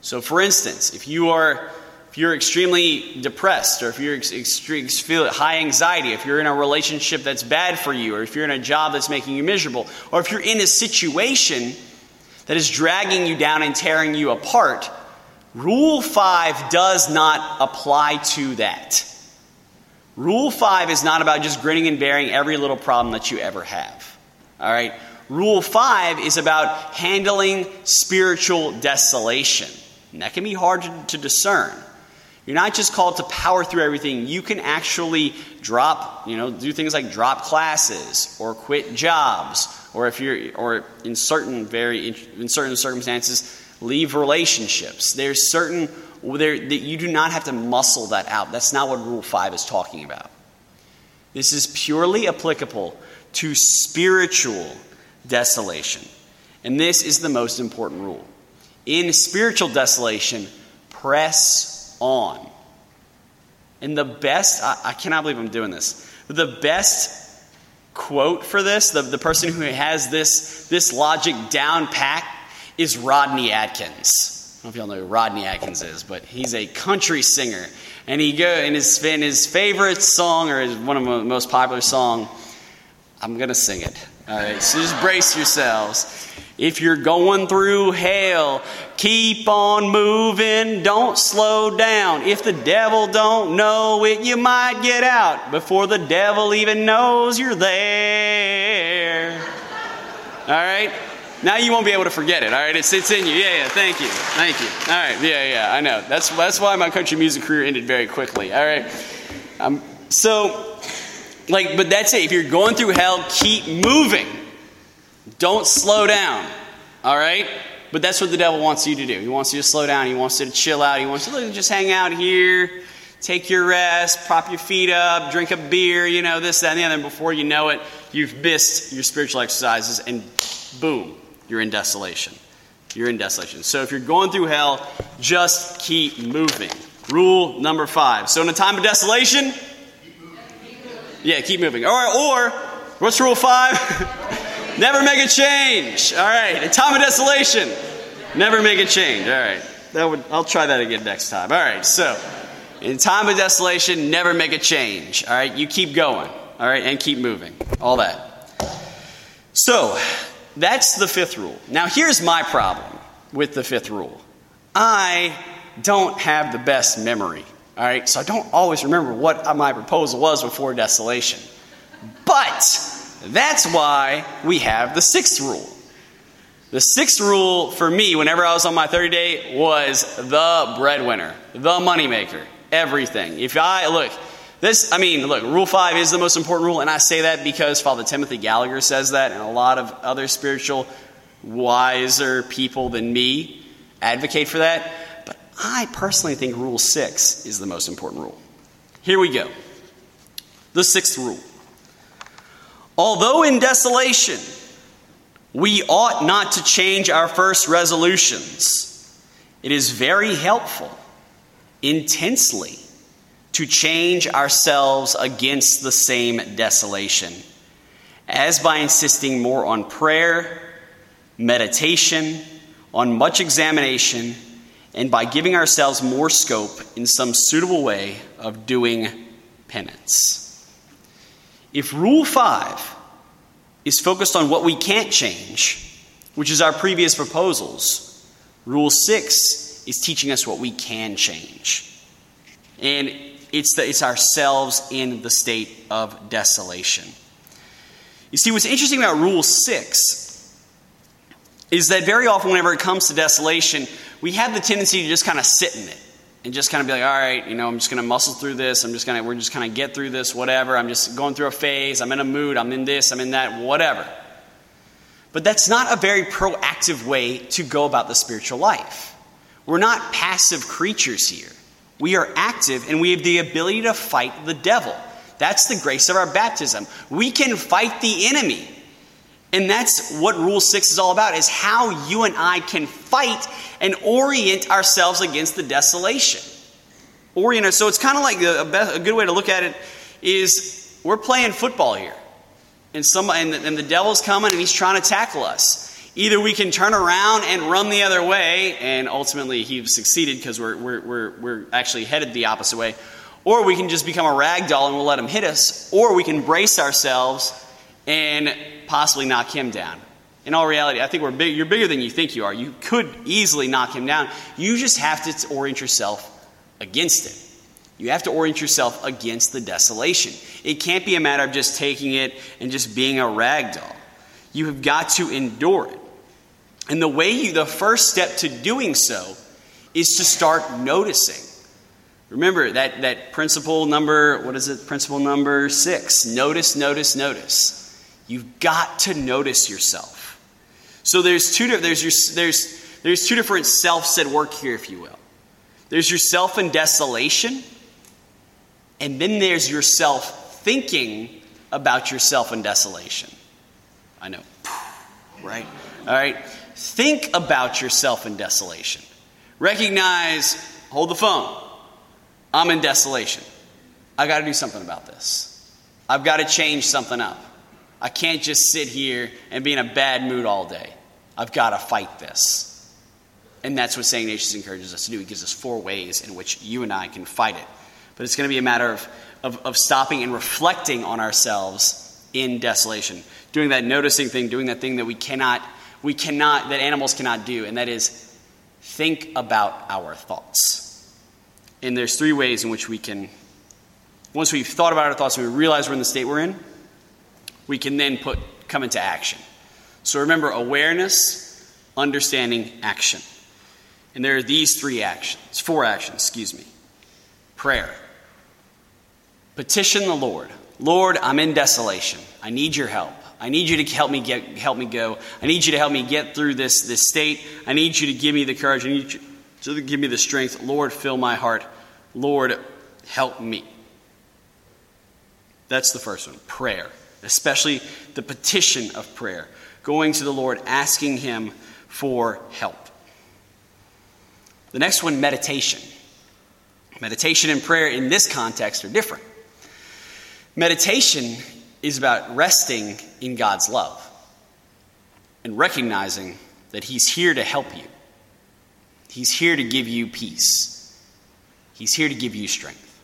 So, for instance, if you are if you're extremely depressed, or if you're extreme, feel high anxiety, if you're in a relationship that's bad for you, or if you're in a job that's making you miserable, or if you're in a situation that is dragging you down and tearing you apart, Rule 5 does not apply to that. Rule 5 is not about just grinning and bearing every little problem that you ever have. All right? Rule 5 is about handling spiritual desolation. And that can be hard to, to discern. You're not just called to power through everything. You can actually drop, you know, do things like drop classes or quit jobs, or if you're, or in certain very, in certain circumstances, leave relationships. There's certain there that you do not have to muscle that out. That's not what Rule Five is talking about. This is purely applicable to spiritual desolation, and this is the most important rule. In spiritual desolation, press on. And the best, I, I cannot believe I'm doing this, the best quote for this, the, the person who has this, this logic down pat, is Rodney Atkins. I don't know if y'all know who Rodney Atkins is, but he's a country singer. And he go in his, in his favorite song, or his, one of the most popular song, I'm going to sing it. All right, so just brace yourselves. If you're going through hell, keep on moving, don't slow down. If the devil don't know it, you might get out before the devil even knows you're there. All right? Now you won't be able to forget it. All right, it's, it's in you. Yeah, yeah. Thank you, thank you. All right, yeah, yeah. I know. That's that's why my country music career ended very quickly. All right. Um, so, like, but that's it. If you're going through hell, keep moving. Don't slow down, all right? But that's what the devil wants you to do. He wants you to slow down. He wants you to chill out. He wants you to just hang out here, take your rest, prop your feet up, drink a beer, you know, this, that, and the other. And before you know it, you've missed your spiritual exercises, and boom, you're in desolation. You're in desolation. So if you're going through hell, just keep moving. Rule number five. So in a time of desolation, yeah, keep moving. All right, or what's rule five? <laughs> Never make a change. All right. A time of desolation. Never make a change. All right. That would, I'll try that again next time. All right. So, in time of desolation, never make a change. All right. You keep going. All right. And keep moving. All that. So, that's the fifth rule. Now, here's my problem with the fifth rule I don't have the best memory. All right. So, I don't always remember what my proposal was before desolation. But, that's why we have the sixth rule. The sixth rule for me, whenever I was on my 30 day, was the breadwinner, the moneymaker, everything. If I, look, this, I mean, look, rule five is the most important rule, and I say that because Father Timothy Gallagher says that, and a lot of other spiritual, wiser people than me advocate for that. I personally think rule six is the most important rule. Here we go. The sixth rule Although in desolation, we ought not to change our first resolutions. It is very helpful, intensely, to change ourselves against the same desolation, as by insisting more on prayer, meditation, on much examination and by giving ourselves more scope in some suitable way of doing penance. If Rule 5 is focused on what we can't change, which is our previous proposals, Rule 6 is teaching us what we can change. And it's, the, it's ourselves in the state of desolation. You see, what's interesting about Rule 6 is that very often, whenever it comes to desolation, we have the tendency to just kind of sit in it and just kind of be like, all right, you know, I'm just going to muscle through this. I'm just going to, we're just kind of get through this, whatever. I'm just going through a phase. I'm in a mood. I'm in this. I'm in that, whatever. But that's not a very proactive way to go about the spiritual life. We're not passive creatures here. We are active and we have the ability to fight the devil. That's the grace of our baptism. We can fight the enemy. And that's what Rule 6 is all about, is how you and I can fight and orient ourselves against the desolation. Orient So it's kind of like a, a, good way to look at it is we're playing football here. And, some, and, the, and the devil's coming and he's trying to tackle us. Either we can turn around and run the other way, and ultimately he's succeeded because we're, we're, we're, we're actually headed the opposite way. Or we can just become a rag doll and we'll let him hit us. Or we can brace ourselves and possibly knock him down. In all reality, I think we're big, you're bigger than you think you are. You could easily knock him down. You just have to orient yourself against it. You have to orient yourself against the desolation. It can't be a matter of just taking it and just being a rag doll. You have got to endure it. And the way you, the first step to doing so is to start noticing. Remember that, that principle number, what is it? Principle number six. Notice, notice, notice. You've got to notice yourself. So there's two, there's, your, there's, there's two different selves at work here, if you will. There's yourself in desolation, and then there's yourself thinking about yourself in desolation. I know, <sighs> right? All right? Think about yourself in desolation. Recognize, hold the phone. I'm in desolation. I got to do something about this. I've got to change something up. I can't just sit here and be in a bad mood all day. I've got to fight this. And that's what St. Ignatius encourages us to do. He gives us four ways in which you and I can fight it. But it's going to be a matter of, of, of stopping and reflecting on ourselves in desolation. Doing that noticing thing, doing that thing that we cannot, we cannot, that animals cannot do, and that is think about our thoughts. And there's three ways in which we can, once we've thought about our thoughts and we realize we're in the state we're in, we can then put come into action. So remember awareness, understanding, action. And there are these three actions, four actions, excuse me. Prayer. Petition the Lord. Lord, I'm in desolation. I need your help. I need you to help me get help me go. I need you to help me get through this, this state. I need you to give me the courage. I need you to give me the strength. Lord, fill my heart. Lord, help me. That's the first one. Prayer especially the petition of prayer, going to the Lord, asking Him for help. The next one, meditation. Meditation and prayer in this context are different. Meditation is about resting in God's love and recognizing that He's here to help you. He's here to give you peace. He's here to give you strength.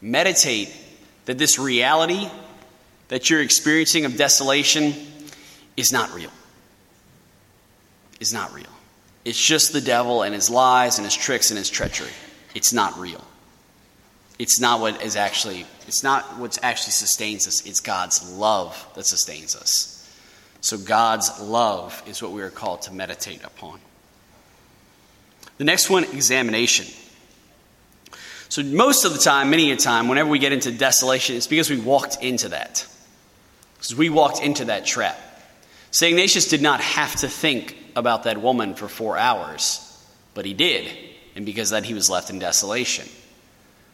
Meditate that this reality that you're experiencing of desolation is not real. Is not real. It's just the devil and his lies and his tricks and his treachery. It's not real. It's not what is actually it's not what actually sustains us. It's God's love that sustains us. So God's love is what we are called to meditate upon. The next one, examination. So most of the time, many a time, whenever we get into desolation, it's because we walked into that. Because we walked into that trap. St. Ignatius did not have to think about that woman for four hours, but he did, and because that he was left in desolation.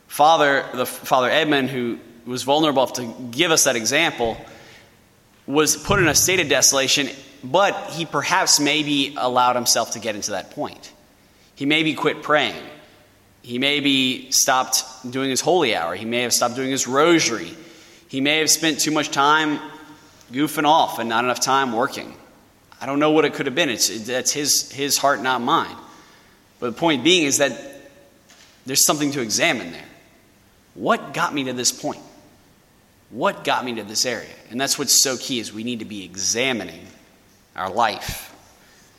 Father, the Father Edmund, who was vulnerable to give us that example, was put in a state of desolation, but he perhaps maybe allowed himself to get into that point. He maybe quit praying. He maybe stopped doing his holy hour. He may have stopped doing his rosary. He may have spent too much time goofing off and not enough time working. I don't know what it could have been. It's, that's his, his heart, not mine. But the point being is that there's something to examine there. What got me to this point? What got me to this area? And that's what's so key is we need to be examining our life.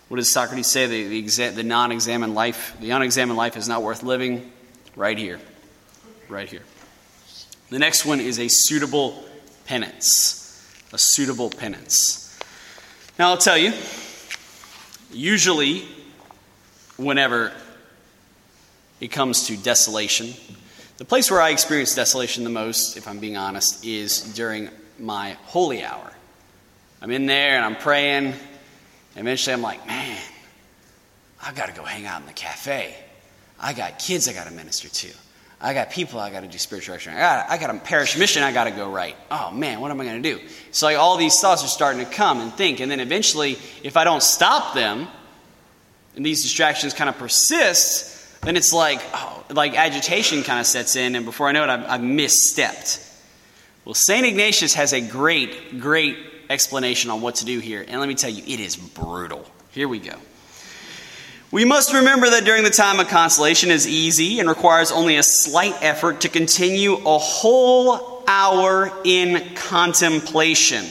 What does Socrates say? The, the, exa- the non-examined life, the unexamined life is not worth living. Right here. Right here. The next one is a suitable penance. A suitable penance. Now, I'll tell you, usually, whenever it comes to desolation, the place where I experience desolation the most, if I'm being honest, is during my holy hour. I'm in there and I'm praying, and eventually I'm like, man, I got to go hang out in the cafe. I got kids I got to minister to. I got people I got to do spiritual direction. I got, I got a parish mission I got to go right. Oh man, what am I going to do? So like all these thoughts are starting to come and think, and then eventually, if I don't stop them, and these distractions kind of persist, then it's like, oh, like agitation kind of sets in, and before I know it, I've, I've misstepped. Well, St. Ignatius has a great, great explanation on what to do here, and let me tell you, it is brutal. Here we go. We must remember that during the time of consolation is easy and requires only a slight effort to continue a whole hour in contemplation.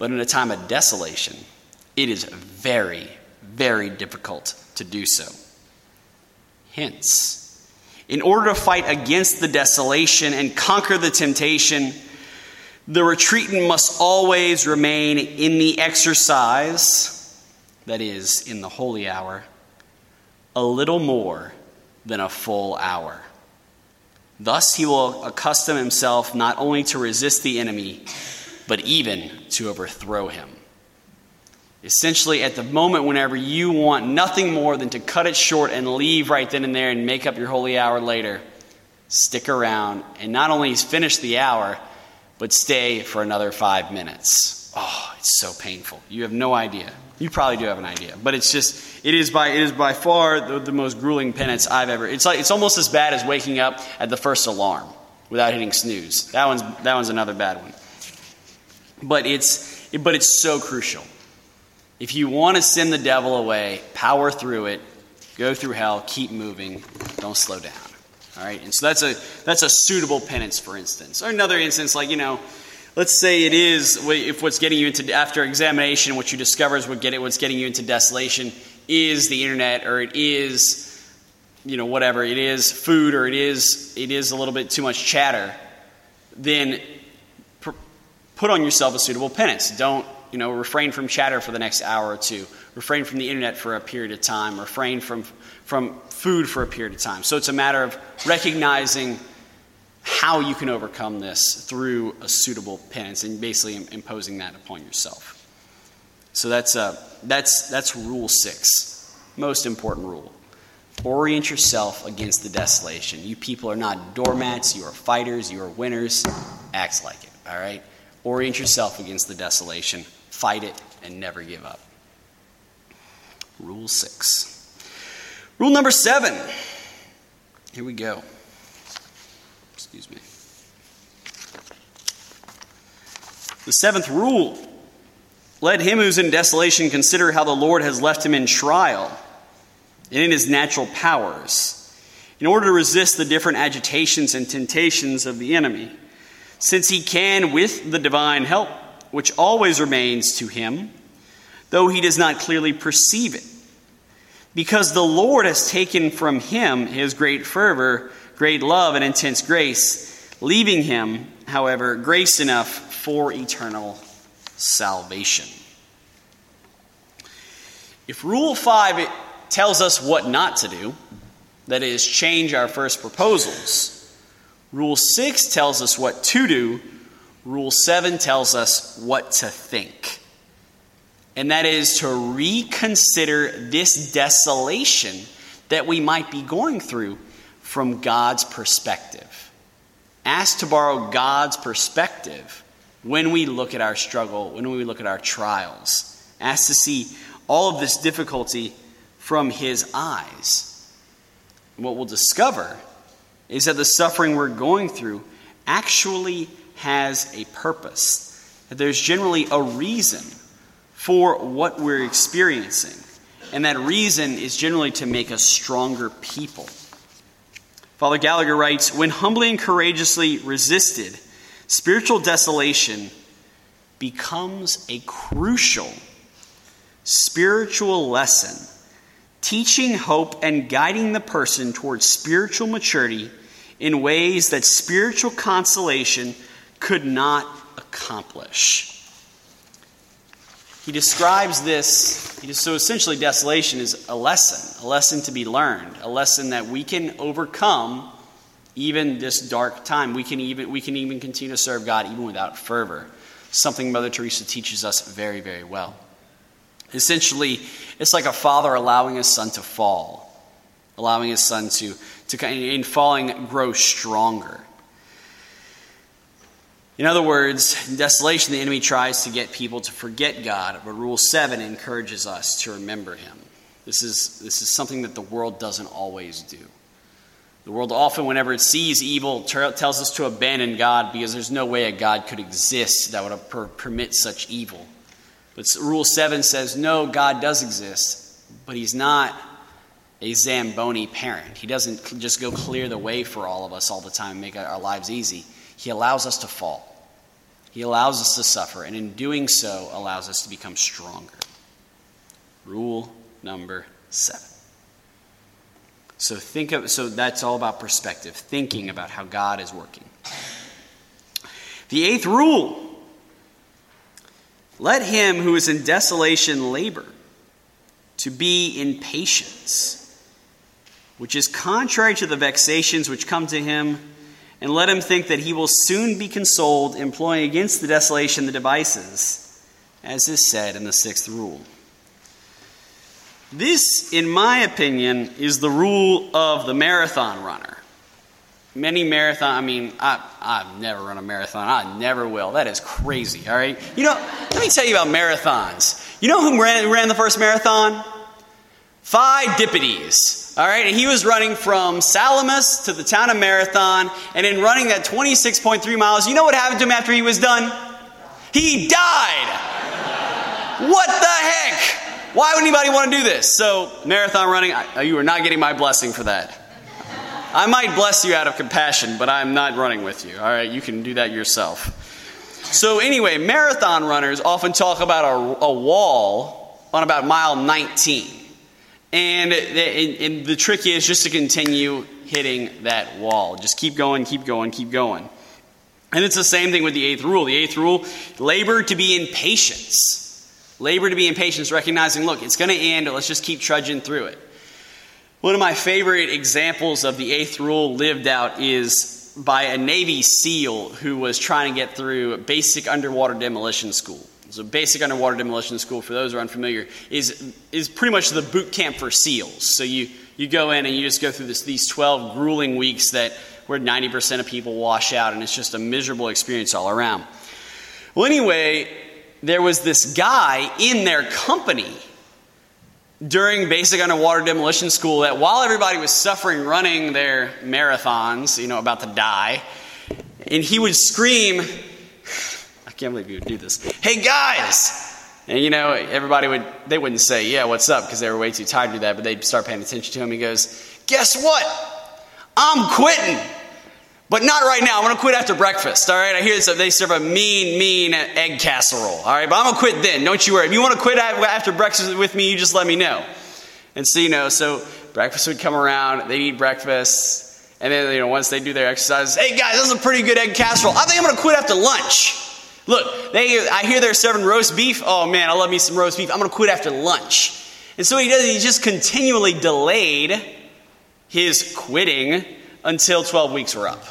But in a time of desolation, it is very, very difficult to do so. Hence, in order to fight against the desolation and conquer the temptation, the retreatant must always remain in the exercise that is, in the holy hour, a little more than a full hour. Thus, he will accustom himself not only to resist the enemy, but even to overthrow him. Essentially, at the moment whenever you want nothing more than to cut it short and leave right then and there and make up your holy hour later, stick around and not only finish the hour, but stay for another five minutes. Oh, it's so painful. You have no idea. You probably do have an idea, but it's just it is by it is by far the, the, most grueling penance I've ever. It's like it's almost as bad as waking up at the first alarm without hitting snooze. That one's that one's another bad one. But it's but it's so crucial. If you want to send the devil away, power through it, go through hell, keep moving, don't slow down. All right, and so that's a that's a suitable penance, for instance. Or another instance, like you know, let's say it is if what's getting you into after examination what you discover is what get it, what's getting you into desolation is the internet or it is you know whatever it is food or it is it is a little bit too much chatter then pr- put on yourself a suitable penance. Don't you know refrain from chatter for the next hour or two. Refrain from the internet for a period of time. Refrain from from food for a period of time. So it's a matter of recognizing how you can overcome this through a suitable penance and basically imposing that upon yourself. So that's, uh, that's, that's rule six, most important rule. Orient yourself against the desolation. You people are not doormats, you are fighters, you are winners. Act like it, all right? Orient yourself against the desolation, fight it, and never give up. Rule six. Rule number seven. Here we go. Excuse me. The seventh rule let him who's in desolation consider how the Lord has left him in trial and in his natural powers, in order to resist the different agitations and temptations of the enemy, since he can, with the divine help, which always remains to him, though he does not clearly perceive it. Because the Lord has taken from him his great fervor great love and intense grace, leaving him, however, grace enough for eternal salvation. If Rule 5 tells us what not to do, that is, change our first proposals, Rule 6 tells us what to do, Rule 7 tells us what to think. And that is to reconsider this desolation that we might be going through from God's perspective. Ask to borrow God's perspective when we look at our struggle, when we look at our trials. Ask to see all of this difficulty from His eyes. And what we'll discover is that the suffering we're going through actually has a purpose. that there's generally a reason for what we're experiencing. And that reason is generally to make us stronger people. Father Gallagher writes When humbly and courageously resisted, spiritual desolation becomes a crucial spiritual lesson, teaching hope and guiding the person towards spiritual maturity in ways that spiritual consolation could not accomplish. He describes this, so essentially, desolation is a lesson, a lesson to be learned, a lesson that we can overcome even this dark time. We can even, we can even continue to serve God even without fervor. Something Mother Teresa teaches us very, very well. Essentially, it's like a father allowing his son to fall, allowing his son to, to in falling, grow stronger. In other words, in desolation, the enemy tries to get people to forget God, but Rule 7 encourages us to remember Him. This is, this is something that the world doesn't always do. The world often, whenever it sees evil, tells us to abandon God because there's no way a God could exist that would permit such evil. But Rule 7 says, no, God does exist, but He's not a Zamboni parent. He doesn't just go clear the way for all of us all the time and make our lives easy. He allows us to fall. He allows us to suffer, and in doing so, allows us to become stronger. Rule number seven. So think of so that's all about perspective, thinking about how God is working. The eighth rule let him who is in desolation labor to be in patience, which is contrary to the vexations which come to him and let him think that he will soon be consoled, employing against the desolation the devices, as is said in the sixth rule. This, in my opinion, is the rule of the marathon runner. Many marathon, I mean, I, I've never run a marathon. I never will. That is crazy, all right? You know, let me tell you about marathons. You know who ran, ran the first marathon? Phi Dippides. All right, he was running from Salamis to the town of Marathon, and in running that 26.3 miles, you know what happened to him after he was done? He died. What the heck? Why would anybody want to do this? So, marathon running, I, you are not getting my blessing for that. I might bless you out of compassion, but I'm not running with you. All right, you can do that yourself. So, anyway, marathon runners often talk about a, a wall on about mile 19. And, and the trick is just to continue hitting that wall. Just keep going, keep going, keep going. And it's the same thing with the eighth rule. The eighth rule labor to be in patience. Labor to be in patience, recognizing, look, it's going to end, let's just keep trudging through it. One of my favorite examples of the eighth rule lived out is by a Navy SEAL who was trying to get through basic underwater demolition school. So, basic underwater demolition school, for those who are unfamiliar, is, is pretty much the boot camp for SEALs. So, you, you go in and you just go through this, these 12 grueling weeks that where 90% of people wash out, and it's just a miserable experience all around. Well, anyway, there was this guy in their company during basic underwater demolition school that while everybody was suffering running their marathons, you know, about to die, and he would scream, can't believe you would do this. Hey, guys! And you know, everybody would, they wouldn't say, yeah, what's up, because they were way too tired to do that, but they'd start paying attention to him. He goes, guess what? I'm quitting. But not right now. I'm going to quit after breakfast. All right. I hear this. They serve a mean, mean egg casserole. All right. But I'm going to quit then. Don't you worry. If you want to quit after breakfast with me, you just let me know. And so, you know, so breakfast would come around. They'd eat breakfast. And then, you know, once they do their exercises, hey guys, this is a pretty good egg casserole. I think I'm going to quit after lunch. Look, they, I hear they're serving roast beef. Oh man, I love me some roast beef. I'm going to quit after lunch. And so he does, he just continually delayed his quitting until 12 weeks were up.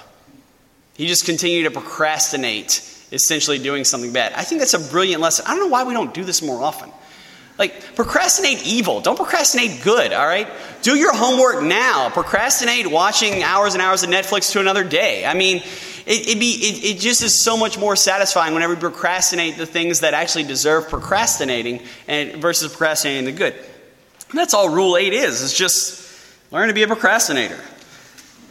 He just continued to procrastinate, essentially doing something bad. I think that's a brilliant lesson. I don't know why we don't do this more often. Like, procrastinate evil. Don't procrastinate good, all right? Do your homework now. Procrastinate watching hours and hours of Netflix to another day. I mean, it, be, it, it just is so much more satisfying whenever we procrastinate the things that actually deserve procrastinating and versus procrastinating the good. And that's all Rule 8 is. It's just learn to be a procrastinator.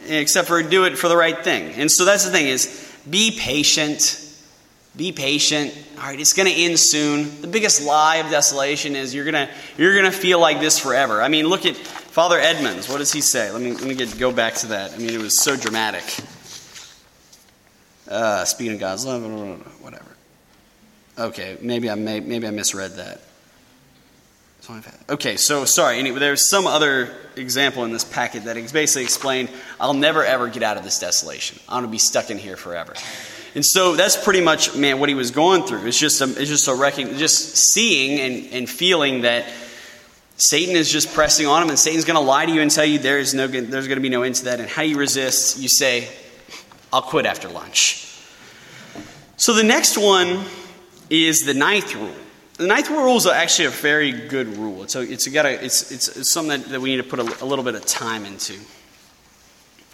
Except for do it for the right thing. And so that's the thing is be patient. Be patient. All right, it's going to end soon. The biggest lie of desolation is you're going to you're going to feel like this forever. I mean, look at Father Edmonds. What does he say? Let me let me get, go back to that. I mean, it was so dramatic. Uh, speaking of God's love, whatever. Okay, maybe I may, maybe I misread that. Okay, so sorry. Anyway, there's some other example in this packet that basically explained, I'll never ever get out of this desolation. I'm to be stuck in here forever. And so that's pretty much, man, what he was going through. It's just a, it's just a reckoning, just seeing and, and feeling that Satan is just pressing on him, and Satan's going to lie to you and tell you there is no, there's going to be no end to that. And how you resist? You say, I'll quit after lunch. So the next one is the ninth rule. The ninth rule is actually a very good rule. It's, it's, a gotta, it's, it's, it's something that, that, we need to put a, a little bit of time into.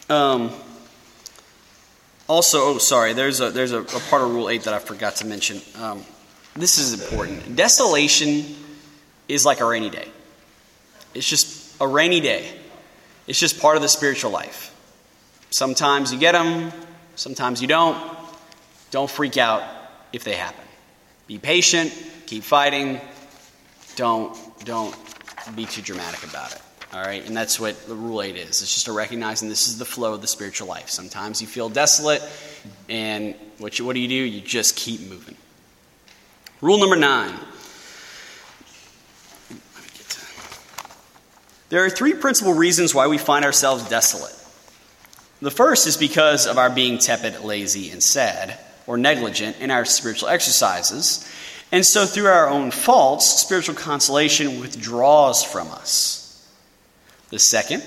Um, also, oh, sorry, there's, a, there's a, a, part of Rule 8 that I forgot to mention. Um, this is important. Desolation is like a rainy day, it's just a rainy day. It's just part of the spiritual life. Sometimes you get them, sometimes you don't. Don't freak out if they happen. Be patient, keep fighting. Don't don't be too dramatic about it. All right, and that's what the rule eight is. It's just a recognizing this is the flow of the spiritual life. Sometimes you feel desolate, and what you, what do you do? You just keep moving. Rule number nine. There are three principal reasons why we find ourselves desolate. The first is because of our being tepid, lazy, and sad or negligent in our spiritual exercises. And so, through our own faults, spiritual consolation withdraws from us. The second,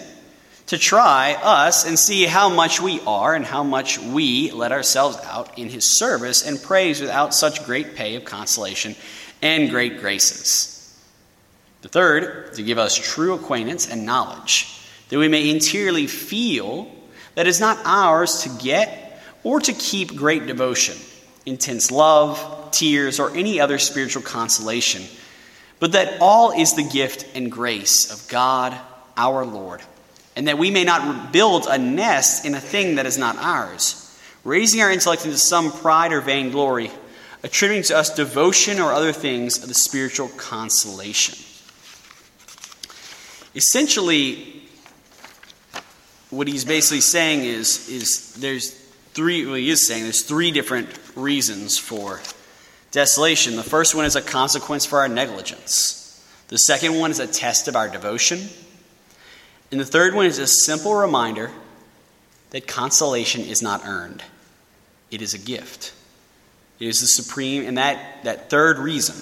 to try us and see how much we are and how much we let ourselves out in His service and praise without such great pay of consolation and great graces. The third, to give us true acquaintance and knowledge, that we may interiorly feel that is not ours to get or to keep great devotion, intense love, tears, or any other spiritual consolation, but that all is the gift and grace of God our Lord, and that we may not build a nest in a thing that is not ours, raising our intellect into some pride or vainglory, attributing to us devotion or other things of the spiritual consolation. Essentially, what he's basically saying is, is there's three, well, he is saying there's three different reasons for desolation. The first one is a consequence for our negligence. The second one is a test of our devotion. And the third one is a simple reminder that consolation is not earned, it is a gift. It is the supreme, and that, that third reason,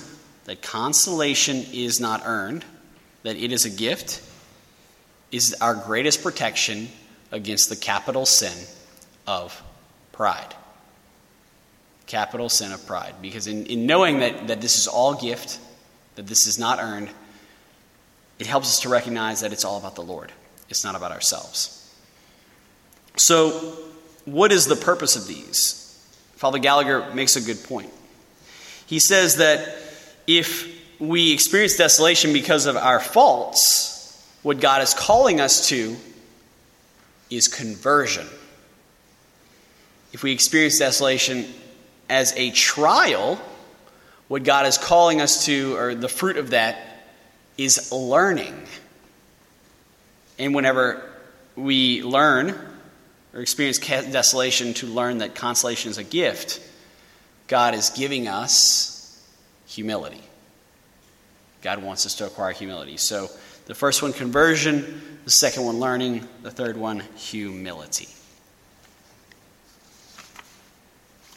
that consolation is not earned, that it is a gift, is our greatest protection against the capital sin of pride. Capital sin of pride. Because in, in knowing that, that this is all gift, that this is not earned, it helps us to recognize that it's all about the Lord. It's not about ourselves. So, what is the purpose of these? Father Gallagher makes a good point. He says that if we experience desolation because of our faults, what God is calling us to is conversion if we experience desolation as a trial, what God is calling us to, or the fruit of that, is learning. And whenever we learn or experience desolation to learn that consolation is a gift, God is giving us humility. God wants us to acquire humility. So the first one, conversion. The second one, learning. The third one, humility.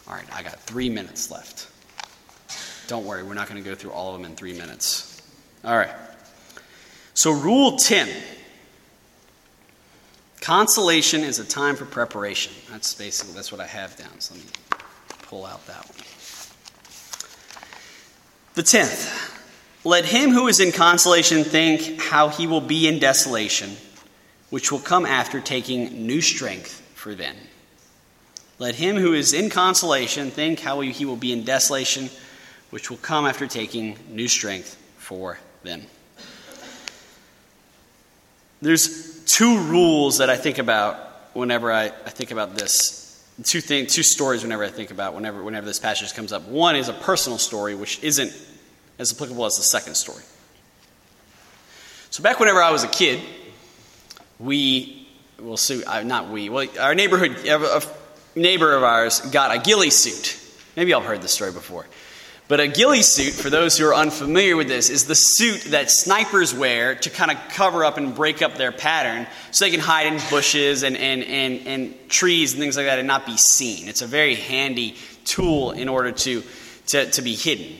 All right, I got three minutes left. Don't worry, we're not going to go through all of them in three minutes. All right. So, rule 10 consolation is a time for preparation. That's basically that's what I have down. So let me pull out that one. The tenth, let him who is in consolation think how he will be in desolation, which will come after taking new strength for then. Let him who is in consolation think how he will be in desolation, which will come after taking new strength for them. There's two rules that I think about whenever I, I think about this two things, two stories whenever I think about whenever whenever this passage comes up. One is a personal story, which isn't as applicable as the second story. So back whenever I was a kid, we well, so, uh, not we, well, our neighborhood, a neighbor of ours got a ghillie suit. Maybe y'all heard this story before. But a ghillie suit, for those who are unfamiliar with this, is the suit that snipers wear to kind of cover up and break up their pattern so they can hide in bushes and, and, and, and trees and things like that and not be seen. It's a very handy tool in order to, to, to be hidden.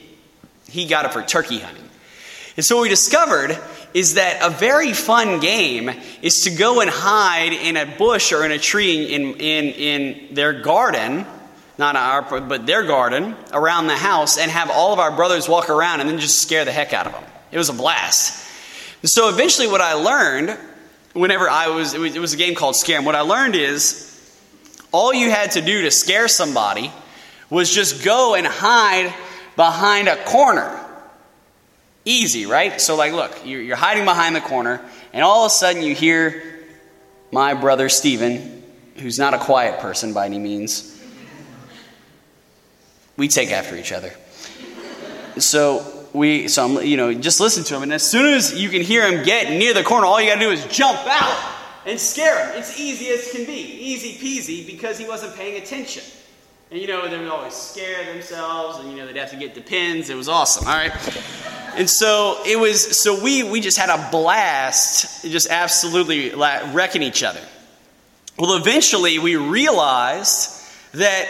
He got it for turkey hunting. And so what we discovered is that a very fun game is to go and hide in a bush or in a tree in, in, in their garden not our, but their garden around the house and have all of our brothers walk around and then just scare the heck out of them. It was a blast. And so eventually, what I learned, whenever I was, it was, it was a game called Scare. What I learned is all you had to do to scare somebody was just go and hide behind a corner. Easy, right? So, like, look, you're hiding behind the corner, and all of a sudden you hear my brother Stephen, who's not a quiet person by any means we take after each other. So we, so I'm, you know, just listen to him, and as soon as you can hear him get near the corner, all you got to do is jump out and scare him. It's easy as can be, easy peasy, because he wasn't paying attention. And you know, they would always scare themselves, and you know, they'd have to get the pins. It was awesome, all right? And so it was, so we, we just had a blast, just absolutely wrecking each other. Well, eventually we realized that,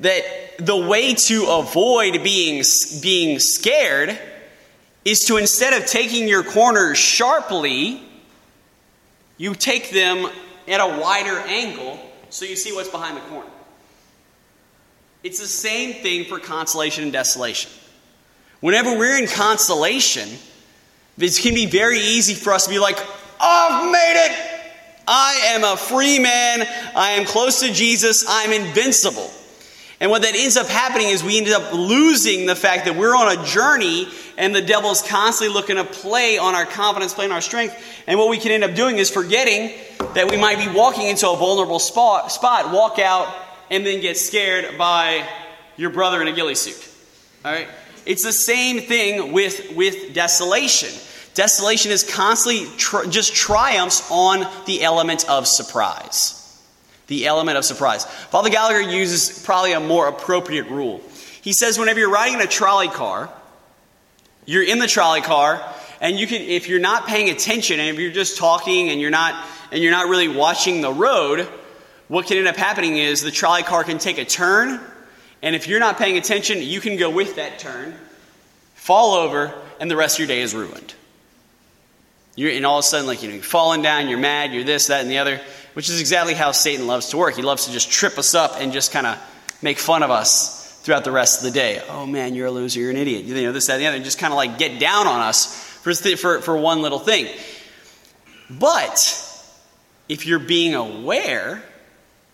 that the way to avoid being, being scared is to instead of taking your corners sharply, you take them at a wider angle so you see what's behind the corner. It's the same thing for consolation and desolation. Whenever we're in consolation, it can be very easy for us to be like, I've made it! I am a free man. I am close to Jesus. I'm invincible. And what that ends up happening is we end up losing the fact that we're on a journey and the devil's constantly looking to play on our confidence, play on our strength. And what we can end up doing is forgetting that we might be walking into a vulnerable spot, spot walk out, and then get scared by your brother in a ghillie suit. All right? It's the same thing with, with desolation. Desolation is constantly just triumphs on the element of surprise the element of surprise. Father Gallagher uses probably a more appropriate rule. He says whenever you're riding in a trolley car, you're in the trolley car, and you can if you're not paying attention and if you're just talking and you're not and you're not really watching the road, what can end up happening is the trolley car can take a turn, and if you're not paying attention, you can go with that turn, fall over, and the rest of your day is ruined. You're, and all of a sudden, like, you know, you're falling down, you're mad, you're this, that, and the other which is exactly how Satan loves to work. He loves to just trip us up and just kind of make fun of us throughout the rest of the day. Oh man, you're a loser, you're an idiot. You know, this, that, and the other. And just kind of like get down on us for, for, for one little thing. But if you're being aware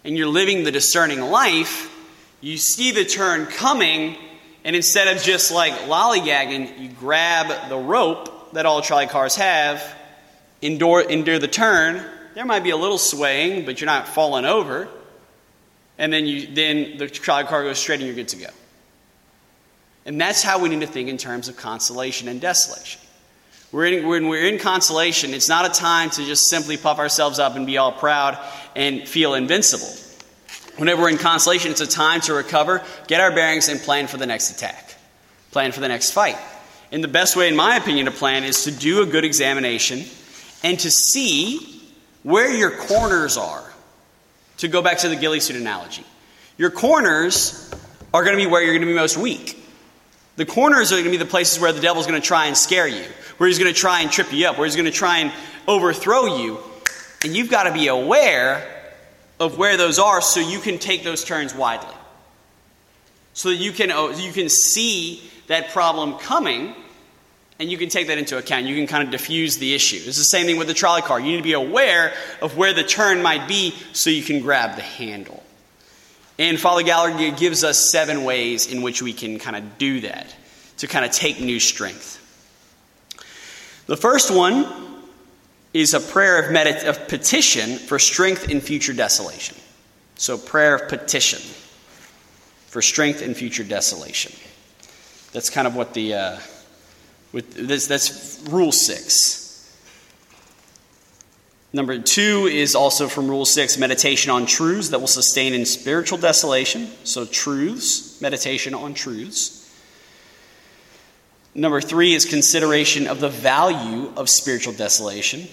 and you're living the discerning life, you see the turn coming, and instead of just like lollygagging, you grab the rope that all trolley cars have, endure, endure the turn, there might be a little swaying, but you're not falling over. And then, you, then the trolley car goes straight and you're good to go. And that's how we need to think in terms of consolation and desolation. We're in, when we're in consolation, it's not a time to just simply puff ourselves up and be all proud and feel invincible. Whenever we're in consolation, it's a time to recover, get our bearings, and plan for the next attack, plan for the next fight. And the best way, in my opinion, to plan is to do a good examination and to see where your corners are. To go back to the ghillie suit analogy, your corners are going to be where you're going to be most weak. The corners are going to be the places where the devil's going to try and scare you, where he's going to try and trip you up, where he's going to try and overthrow you. And you've got to be aware of where those are so you can take those turns widely. So that you can, oh, you can see that problem coming and you can take that into account. You can kind of diffuse the issue. It's the same thing with the trolley car. You need to be aware of where the turn might be so you can grab the handle. And Father Gallagher gives us seven ways in which we can kind of do that to kind of take new strength. The first one is a prayer of, medit- of petition for strength in future desolation. So, prayer of petition for strength in future desolation. That's kind of what the, uh, with this, that's rule six. Number two is also from Rule 6 meditation on truths that will sustain in spiritual desolation. So, truths, meditation on truths. Number three is consideration of the value of spiritual desolation.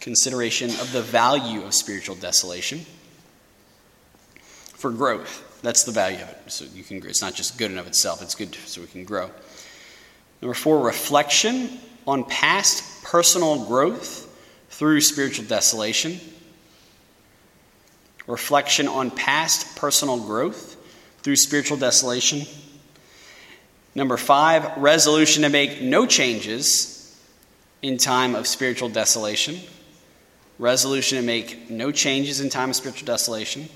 Consideration of the value of spiritual desolation for growth. That's the value of it. So you can. It's not just good in of itself. It's good so we can grow. Number four, reflection on past personal growth through spiritual desolation. Reflection on past personal growth through spiritual desolation. Number five, resolution to make no changes in time of spiritual desolation. Resolution to make no changes in time of spiritual desolation.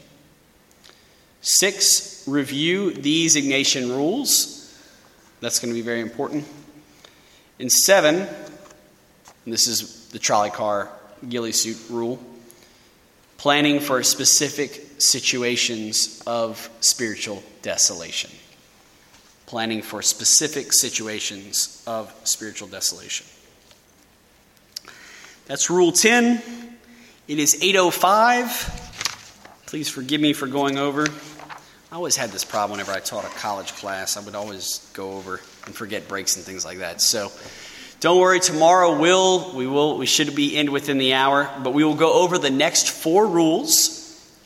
Six, review these Ignatian rules. That's going to be very important. And seven, and this is the trolley car ghillie suit rule planning for specific situations of spiritual desolation. Planning for specific situations of spiritual desolation. That's rule 10. It is 805. Please forgive me for going over. I always had this problem whenever I taught a college class. I would always go over and forget breaks and things like that. So don't worry, tomorrow will we will we should be in within the hour, but we will go over the next four rules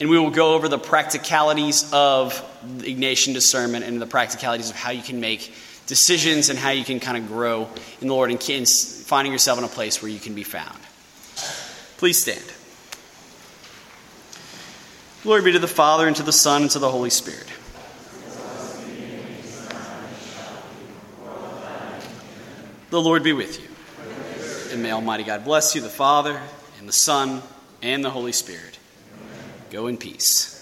and we will go over the practicalities of Ignatian discernment and the practicalities of how you can make decisions and how you can kind of grow in the Lord and finding yourself in a place where you can be found. Please stand. Glory be to the Father, and to the Son, and to the Holy Spirit. The Lord be with you. And may Almighty God bless you, the Father, and the Son, and the Holy Spirit. Go in peace.